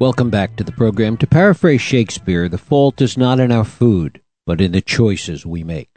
Welcome back to the program. To paraphrase Shakespeare, the fault is not in our food, but in the choices we make.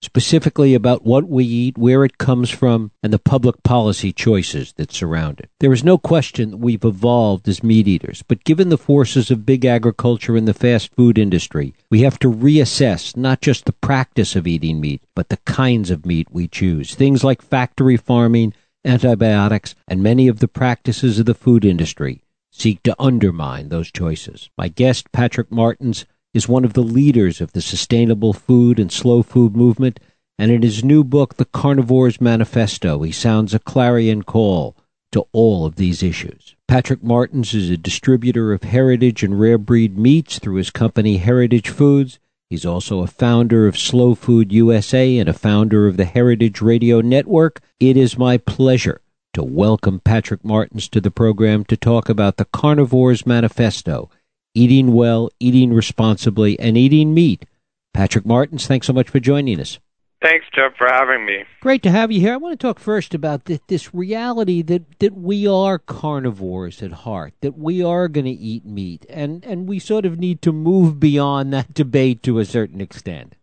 Specifically about what we eat, where it comes from, and the public policy choices that surround it. There is no question that we've evolved as meat eaters, but given the forces of big agriculture and the fast food industry, we have to reassess not just the practice of eating meat, but the kinds of meat we choose. Things like factory farming, antibiotics, and many of the practices of the food industry seek to undermine those choices. My guest, Patrick Martins, is one of the leaders of the sustainable food and slow food movement, and in his new book, The Carnivore's Manifesto, he sounds a clarion call to all of these issues. Patrick Martins is a distributor of heritage and rare breed meats through his company Heritage Foods. He's also a founder of Slow Food USA and a founder of the Heritage Radio Network. It is my pleasure to welcome Patrick Martins to the program to talk about the Carnivore's Manifesto eating well, eating responsibly, and eating meat. Patrick Martins, thanks so much for joining us. Thanks, Jeff, for having me. Great to have you here. I want to talk first about this, this reality that, that we are carnivores at heart, that we are going to eat meat, and, and we sort of need to move beyond that debate to a certain extent.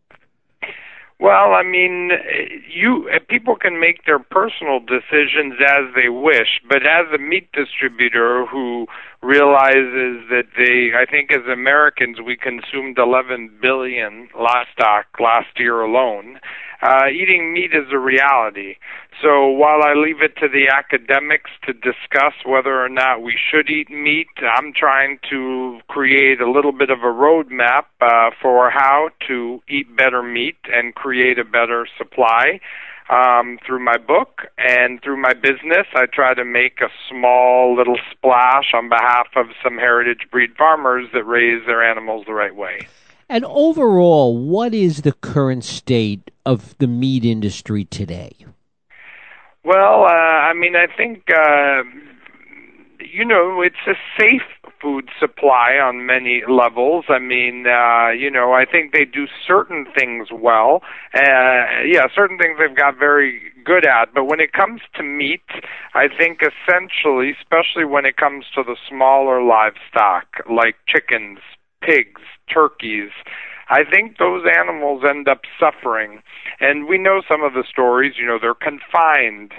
Well, I mean, you people can make their personal decisions as they wish, but as a meat distributor who realizes that they, I think as Americans, we consumed 11 billion livestock last year alone. Uh, eating meat is a reality. So while I leave it to the academics to discuss whether or not we should eat meat, I'm trying to create a little bit of a roadmap uh, for how to eat better meat and create a better supply. Um, through my book and through my business, I try to make a small little splash on behalf of some heritage breed farmers that raise their animals the right way. And overall, what is the current state of the meat industry today? Well, uh, I mean, I think uh, you know it's a safe food supply on many levels. I mean, uh, you know, I think they do certain things well. Uh, yeah, certain things they've got very good at. But when it comes to meat, I think essentially, especially when it comes to the smaller livestock like chickens, pigs, turkeys, I think those animals end up suffering. And we know some of the stories, you know, they're confined.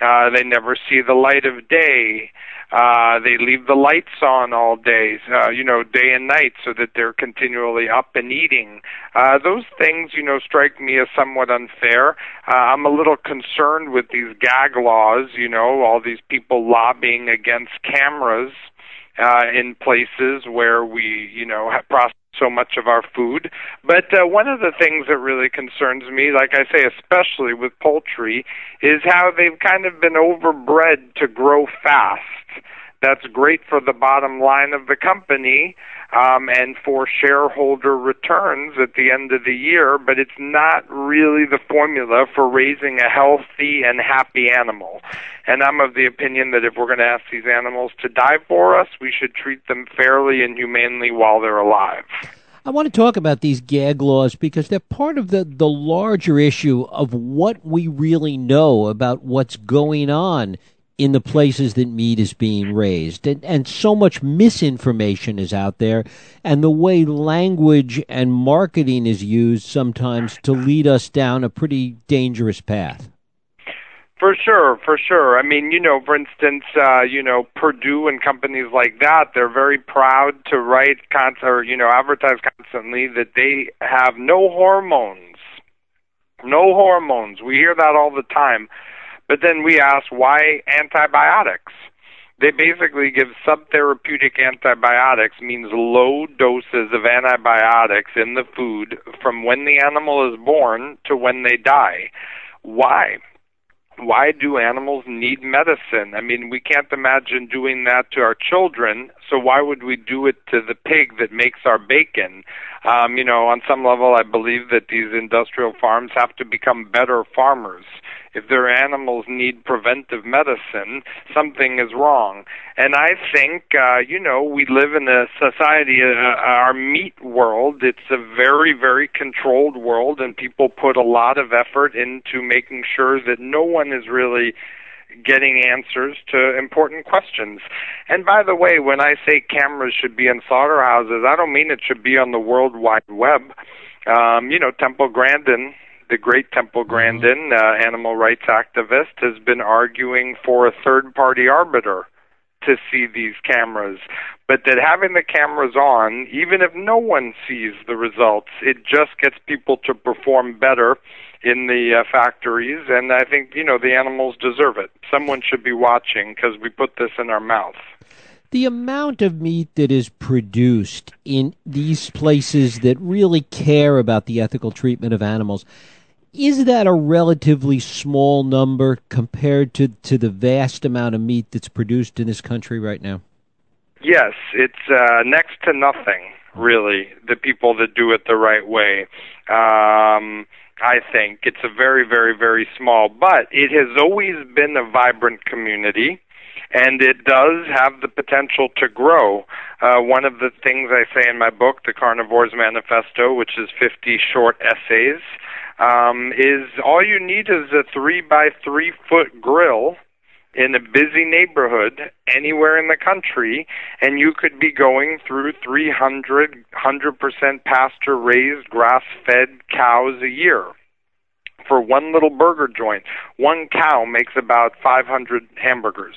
Uh, they never see the light of day. Uh, they leave the lights on all day, uh, you know, day and night, so that they're continually up and eating. Uh, those things, you know, strike me as somewhat unfair. Uh, I'm a little concerned with these gag laws, you know, all these people lobbying against cameras in places where we, you know, have process so much of our food. But uh, one of the things that really concerns me, like I say, especially with poultry, is how they've kind of been overbred to grow fast. That's great for the bottom line of the company um, and for shareholder returns at the end of the year, but it's not really the formula for raising a healthy and happy animal. And I'm of the opinion that if we're going to ask these animals to die for us, we should treat them fairly and humanely while they're alive. I want to talk about these gag laws because they're part of the, the larger issue of what we really know about what's going on in the places that meat is being raised. And, and so much misinformation is out there, and the way language and marketing is used sometimes to lead us down a pretty dangerous path. For sure, for sure. I mean, you know, for instance, uh, you know, Perdue and companies like that, they're very proud to write or you know, advertise constantly that they have no hormones. No hormones. We hear that all the time. But then we ask why antibiotics? They basically give subtherapeutic antibiotics, means low doses of antibiotics in the food from when the animal is born to when they die. Why? why do animals need medicine? I mean, we can't imagine doing that to our children, so why would we do it to the pig that makes our bacon? Um, you know, on some level, I believe that these industrial farms have to become better farmers if their animals need preventive medicine, something is wrong. And I think, uh, you know, we live in a society, uh, our meat world, it's a very, very controlled world, and people put a lot of effort into making sure that no one is really getting answers to important questions. And by the way, when I say cameras should be in slaughterhouses, I don't mean it should be on the World Wide Web. Um, you know, Temple Grandin, the great Temple mm-hmm. Grandin, uh, animal rights activist, has been arguing for a third party arbiter to see these cameras, but that having the cameras on, even if no one sees the results, it just gets people to perform better in the uh, factories, and I think you know the animals deserve it. Someone should be watching because we put this in our mouth. The amount of meat that is produced in these places that really care about the ethical treatment of animals is that a relatively small number compared to, to the vast amount of meat that's produced in this country right now? Yes, it's uh, next to nothing, really, the people that do it the right way. Um, I think it's a very, very, very small, but it has always been a vibrant community and it does have the potential to grow. Uh, one of the things I say in my book, The Carnivore's Manifesto, which is 50 short essays, um, is all you need is a three by three foot grill in a busy neighborhood anywhere in the country, and you could be going through 300, 100% pasture raised, grass fed cows a year. For one little burger joint, one cow makes about 500 hamburgers.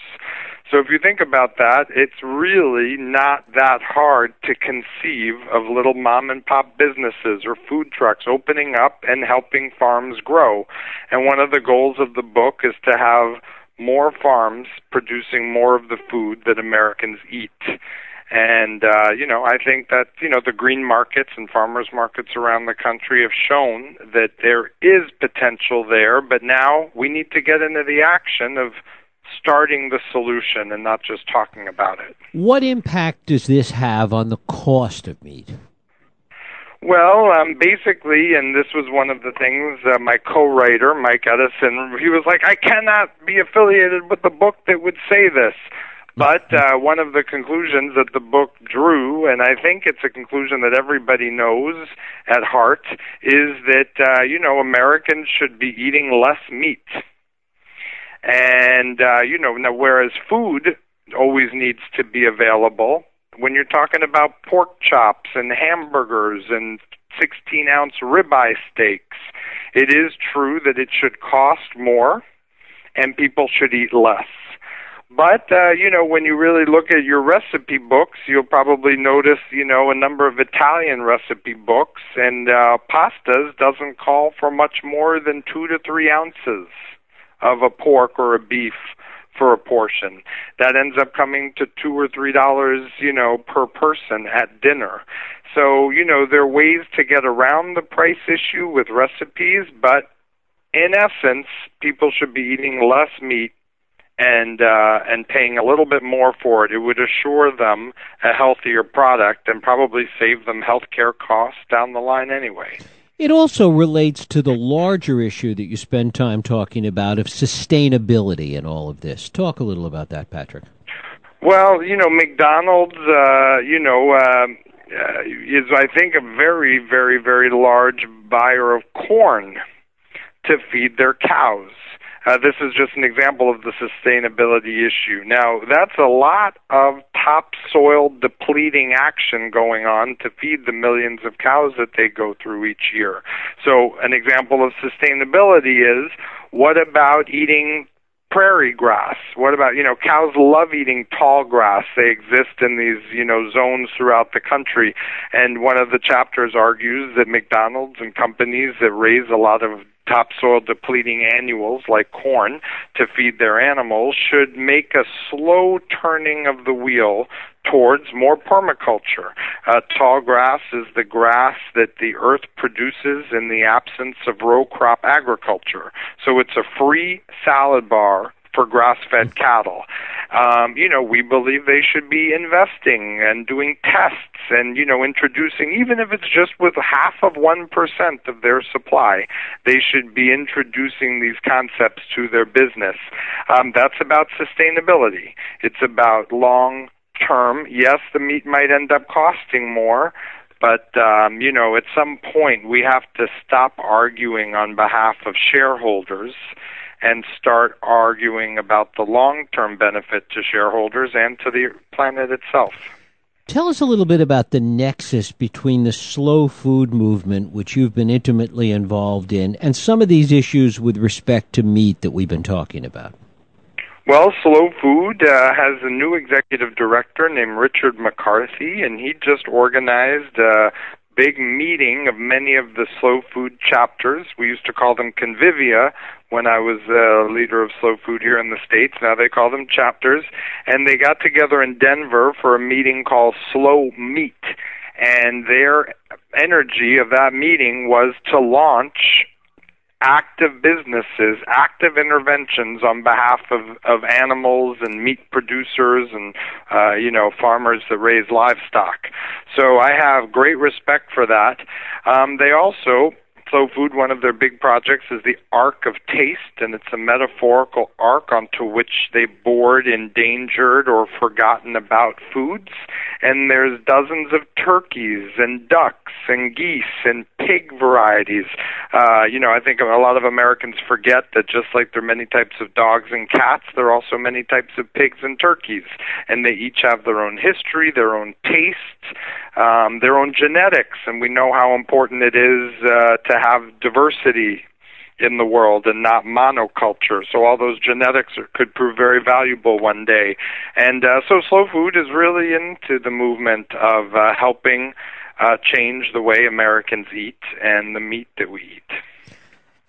So if you think about that, it's really not that hard to conceive of little mom and pop businesses or food trucks opening up and helping farms grow. And one of the goals of the book is to have more farms producing more of the food that Americans eat. And uh, you know, I think that you know the green markets and farmers markets around the country have shown that there is potential there, but now we need to get into the action of starting the solution and not just talking about it. What impact does this have on the cost of meat? Well, um, basically, and this was one of the things uh, my co-writer Mike Edison, he was like, "I cannot be affiliated with the book that would say this." But uh, one of the conclusions that the book drew, and I think it's a conclusion that everybody knows at heart, is that uh, you know Americans should be eating less meat. And, uh, you know, now whereas food always needs to be available, when you're talking about pork chops and hamburgers and 16 ounce ribeye steaks, it is true that it should cost more and people should eat less. But uh, you know, when you really look at your recipe books, you'll probably notice, you know, a number of Italian recipe books, and uh, pastas doesn't call for much more than two to three ounces of a pork or a beef for a portion. That ends up coming to two or three dollars, you know, per person at dinner. So, you know, there are ways to get around the price issue with recipes, but in essence, people should be eating less meat and uh, and paying a little bit more for it. It would assure them a healthier product and probably save them health care costs down the line anyway. It also relates to the larger issue that you spend time talking about of sustainability in all of this. Talk a little about that, Patrick. Well, you know, McDonald's, uh, you know, uh, uh, is I think a very, very, very large buyer of corn to feed their cows. Uh, this is just an example of the sustainability issue. Now, that's a lot of topsoil depleting action going on to feed the millions of cows that they go through each year. So, an example of sustainability is what about eating prairie grass? What about, you know, cows love eating tall grass. They exist in these, you know, zones throughout the country. And one of the chapters argues that McDonald's and companies that raise a lot of topsoil depleting annuals like corn to feed their animals should make a slow turning of the wheel towards more permaculture. Uh, tall grass is the grass that the earth produces in the absence of row crop agriculture. So it's a free salad bar for grass-fed cattle. Um, you know, we believe they should be investing and doing tests and you know introducing, even if it's just with half of one percent of their supply, they should be introducing these concepts to their business. Um, that's about sustainability. It's about long term. Yes, the meat might end up costing more, but um, you know, at some point we have to stop arguing on behalf of shareholders and start arguing about the long term benefit to shareholders and to the planet itself. Tell us a little bit about the nexus between the slow food movement, which you've been intimately involved in, and some of these issues with respect to meat that we've been talking about. Well, Slow Food uh, has a new executive director named Richard McCarthy, and he just organized a big meeting of many of the Slow Food chapters. We used to call them convivia, when I was uh, leader of Slow Food here in the States. Now they call them chapters. And they got together in Denver for a meeting called Slow Meat. And their energy of that meeting was to launch active businesses, active interventions on behalf of, of animals and meat producers and uh, you know farmers that raise livestock. So I have great respect for that. Um, they also Slow Food, one of their big projects is the Ark of Taste, and it's a metaphorical ark onto which they board endangered or forgotten about foods. And there's dozens of turkeys and ducks and geese and pig varieties. Uh, you know, I think a lot of Americans forget that just like there are many types of dogs and cats, there are also many types of pigs and turkeys. And they each have their own history, their own tastes, um, their own genetics. And we know how important it is uh, to have diversity in the world and not monoculture. So all those genetics are, could prove very valuable one day. And uh, so Slow Food is really into the movement of uh, helping uh, change the way Americans eat and the meat that we eat.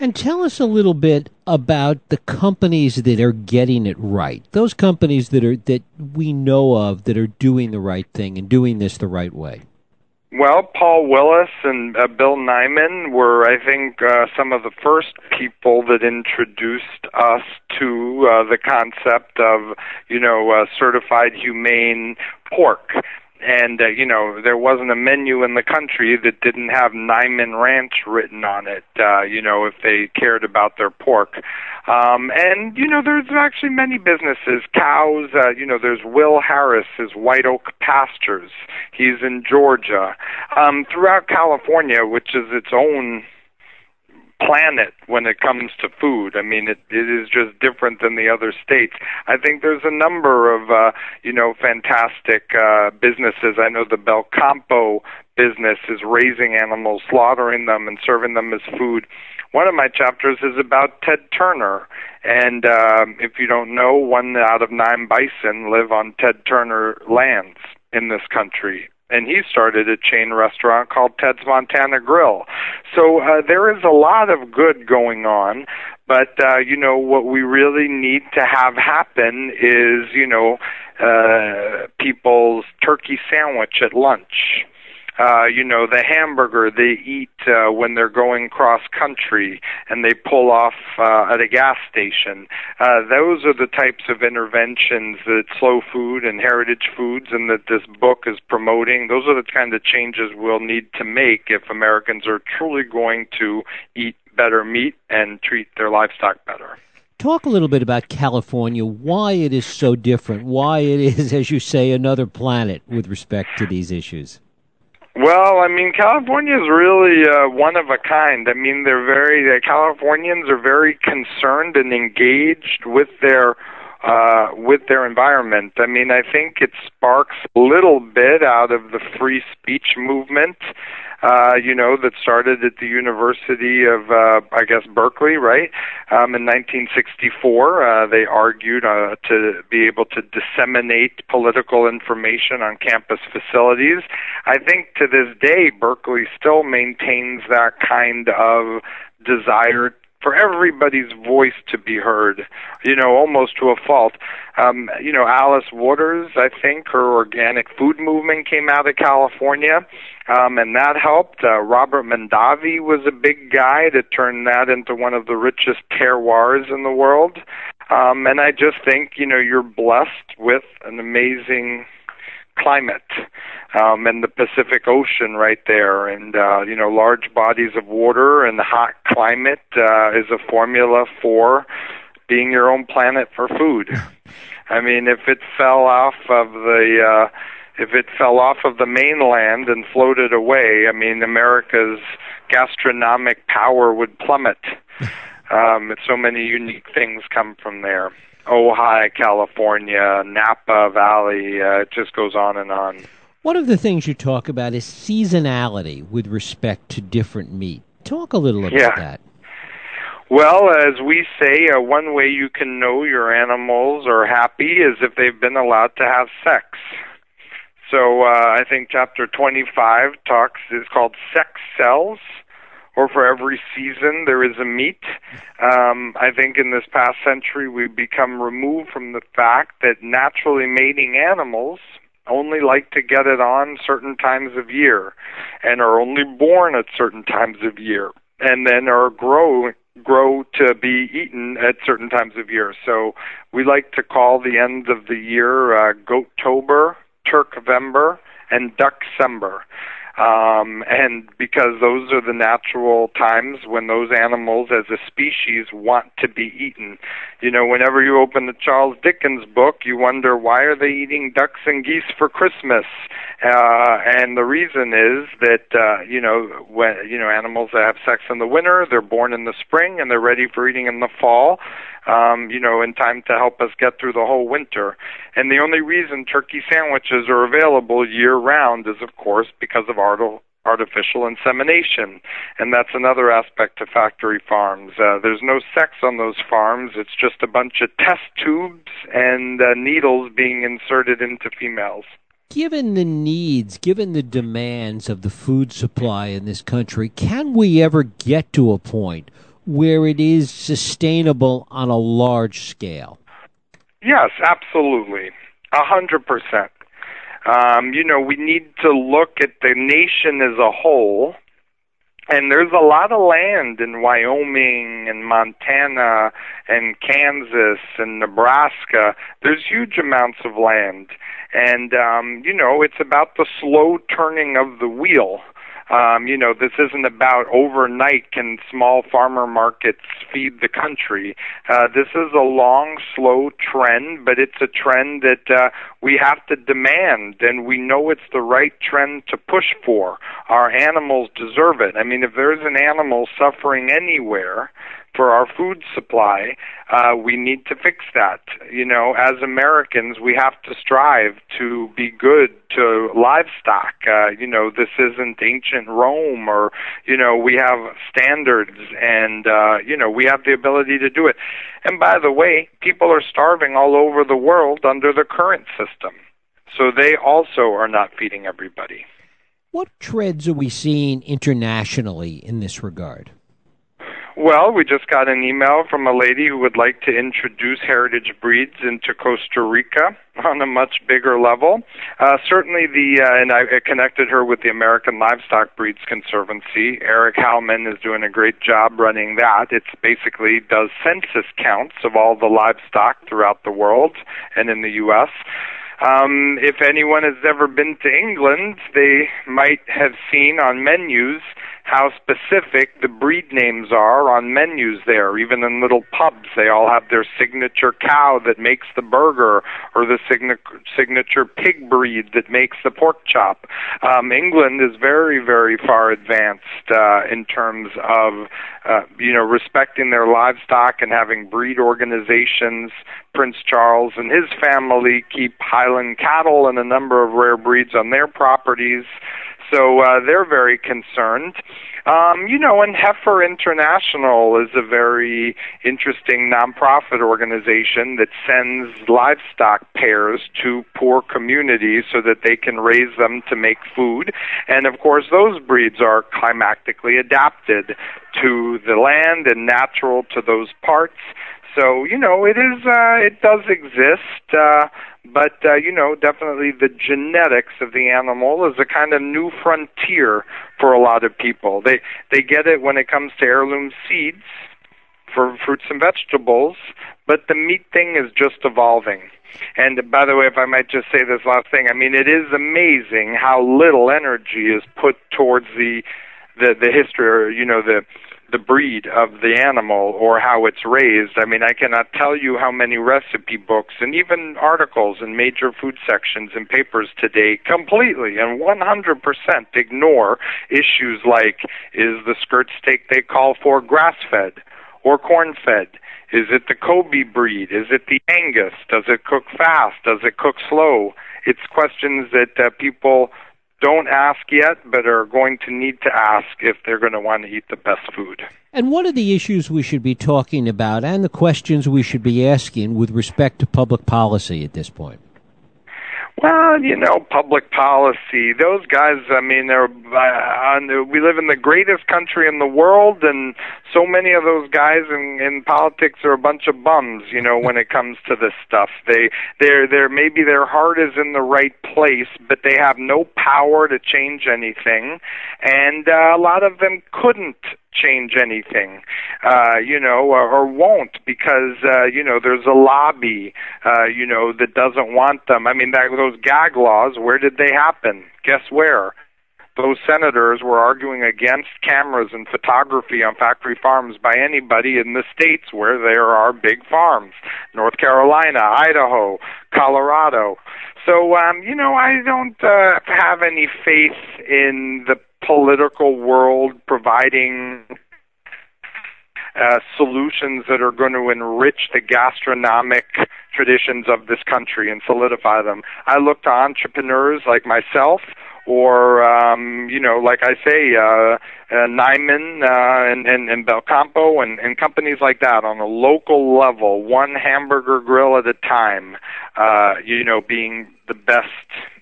And tell us a little bit about the companies that are getting it right. Those companies that are that we know of that are doing the right thing and doing this the right way. Well, Paul Willis and uh, Bill Niman were, I think, uh, some of the first people that introduced us to uh, the concept of, you know, uh, certified humane pork and uh, you know there wasn't a menu in the country that didn't have Niman Ranch written on it. Uh, you know if they cared about their pork, um, and you know there's actually many businesses. Cows. Uh, you know there's Will Harris, his White Oak Pastures. He's in Georgia. Um, throughout California, which is its own planet when it comes to food. I mean, it, it is just different than the other states. I think there's a number of, uh, you know, fantastic uh, businesses. I know the Belcampo business is raising animals, slaughtering them, and serving them as food. One of my chapters is about Ted Turner. And um, if you don't know, one out of nine bison live on Ted Turner lands in this country and he started a chain restaurant called Ted's Montana Grill. So uh, there is a lot of good going on, but uh, you know what we really need to have happen is you know uh, people's turkey sandwich at lunch uh, you know, the hamburger they eat uh, when they're going cross country and they pull off uh, at a gas station. Uh, those are the types of interventions that Slow Food and Heritage Foods and that this book is promoting. Those are the kind of changes we'll need to make if Americans are truly going to eat better meat and treat their livestock better. Talk a little bit about California, why it is so different, why it is, as you say, another planet with respect to these issues. Well, I mean, California is really uh, one of a kind. I mean, they're very Californians are very concerned and engaged with their uh, with their environment. I mean, I think it sparks a little bit out of the free speech movement uh, you know, that started at the University of, uh, I guess, Berkeley, right? Um, in 1964, uh, they argued uh, to be able to disseminate political information on campus facilities. I think to this day, Berkeley still maintains that kind of desire for everybody's voice to be heard, you know, almost to a fault. Um, you know, Alice Waters, I think her organic food movement came out of California, um, and that helped. Uh, Robert Mondavi was a big guy to turn that into one of the richest terroirs in the world. Um, and I just think, you know, you're blessed with an amazing climate um, and the Pacific Ocean right there, and uh, you know large bodies of water and the hot climate uh, is a formula for being your own planet for food. I mean, if it fell off of the uh, if it fell off of the mainland and floated away, I mean, America's gastronomic power would plummet. Um, so many unique things come from there. Ojai, California, Napa Valley, uh, it just goes on and on. One of the things you talk about is seasonality with respect to different meat. Talk a little about yeah. that. Well, as we say, uh, one way you can know your animals are happy is if they've been allowed to have sex. So uh, I think chapter 25 talks is called sex cells, or for every season there is a meat. Um, I think in this past century we've become removed from the fact that naturally mating animals only like to get it on certain times of year and are only born at certain times of year and then are grow grow to be eaten at certain times of year. So we like to call the end of the year uh, Goattober, Turkvember, and Duckcember. Um, and because those are the natural times when those animals as a species want to be eaten. You know, whenever you open the Charles Dickens book, you wonder why are they eating ducks and geese for Christmas? Uh, and the reason is that, uh, you know, when, you know, animals that have sex in the winter, they're born in the spring and they're ready for eating in the fall um, you know, in time to help us get through the whole winter. And the only reason turkey sandwiches are available year round is, of course, because of artificial artificial insemination. And that's another aspect of factory farms. Uh, there's no sex on those farms, it's just a bunch of test tubes and uh, needles being inserted into females. Given the needs, given the demands of the food supply in this country, can we ever get to a point where it is sustainable on a large scale? Yes, absolutely. A hundred percent. Um, you know, we need to look at the nation as a whole. And there's a lot of land in Wyoming and Montana and Kansas and Nebraska. There's huge amounts of land. And, um, you know, it's about the slow turning of the wheel. Um, you know, this isn't about overnight can small farmer markets feed the country. Uh, this is a long, slow trend, but it's a trend that uh, we have to demand, and we know it's the right trend to push for. Our animals deserve it. I mean, if there's an animal suffering anywhere, for our food supply, uh, we need to fix that. You know, as Americans, we have to strive to be good to livestock. Uh, you know, this isn't ancient Rome, or you know, we have standards, and uh, you know, we have the ability to do it. And by the way, people are starving all over the world under the current system, so they also are not feeding everybody. What trends are we seeing internationally in this regard? Well, we just got an email from a lady who would like to introduce heritage breeds into Costa Rica on a much bigger level. Uh, certainly, the uh, and I connected her with the American Livestock Breeds Conservancy. Eric Howman is doing a great job running that. It's basically does census counts of all the livestock throughout the world and in the U.S. Um, if anyone has ever been to England, they might have seen on menus how specific the breed names are on menus there. Even in little pubs, they all have their signature cow that makes the burger or the signa- signature pig breed that makes the pork chop. Um, England is very, very far advanced uh, in terms of uh, you know respecting their livestock and having breed organizations. Prince Charles and his family keep Highland cattle and a number of rare breeds on their properties. So uh, they're very concerned. Um, you know, and Heifer International is a very interesting nonprofit organization that sends livestock pairs to poor communities so that they can raise them to make food. And of course, those breeds are climatically adapted to the land and natural to those parts. So you know, it is uh, it does exist. Uh, but uh, you know, definitely the genetics of the animal is a kind of new frontier for a lot of people. They they get it when it comes to heirloom seeds for fruits and vegetables, but the meat thing is just evolving. And by the way, if I might just say this last thing, I mean it is amazing how little energy is put towards the the the history or you know the the breed of the animal or how it's raised. I mean, I cannot tell you how many recipe books and even articles in major food sections and papers today completely and 100% ignore issues like is the skirt steak they call for grass fed? or corn fed? Is it the Kobe breed? Is it the Angus? Does it cook fast? Does it cook slow? It's questions that uh, people don't ask yet, but are going to need to ask if they're going to want to eat the best food. And what are the issues we should be talking about and the questions we should be asking with respect to public policy at this point? Well, you know, public policy. Those guys. I mean, they're. Uh, we live in the greatest country in the world, and so many of those guys in, in politics are a bunch of bums. You know, when it comes to this stuff, they they're they're maybe their heart is in the right place, but they have no power to change anything, and uh, a lot of them couldn't change anything, uh, you know, or, or won't because uh, you know there's a lobby, uh, you know, that doesn't want them. I mean, that, those gag laws, where did they happen? Guess where? Those senators were arguing against cameras and photography on factory farms by anybody in the states where there are big farms North Carolina, Idaho, Colorado. So, um, you know, I don't uh, have any faith in the political world providing uh, solutions that are going to enrich the gastronomic traditions of this country and solidify them. I look to entrepreneurs like myself or um, you know, like I say, uh, uh, Niman uh, and, and, and Belcampo and, and companies like that on a local level, one hamburger grill at a time, uh, you know, being the best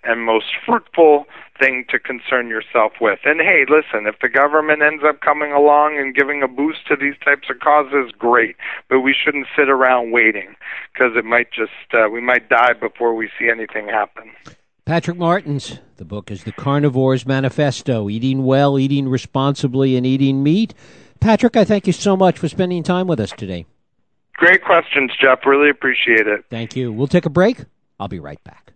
and most fruitful thing to concern yourself with. And hey, listen, if the government ends up coming along and giving a boost to these types of causes, great. But we shouldn't sit around waiting because it might just uh, we might die before we see anything happen. Patrick Martins, the book is The Carnivore's Manifesto Eating Well, Eating Responsibly, and Eating Meat. Patrick, I thank you so much for spending time with us today. Great questions, Jeff. Really appreciate it. Thank you. We'll take a break. I'll be right back.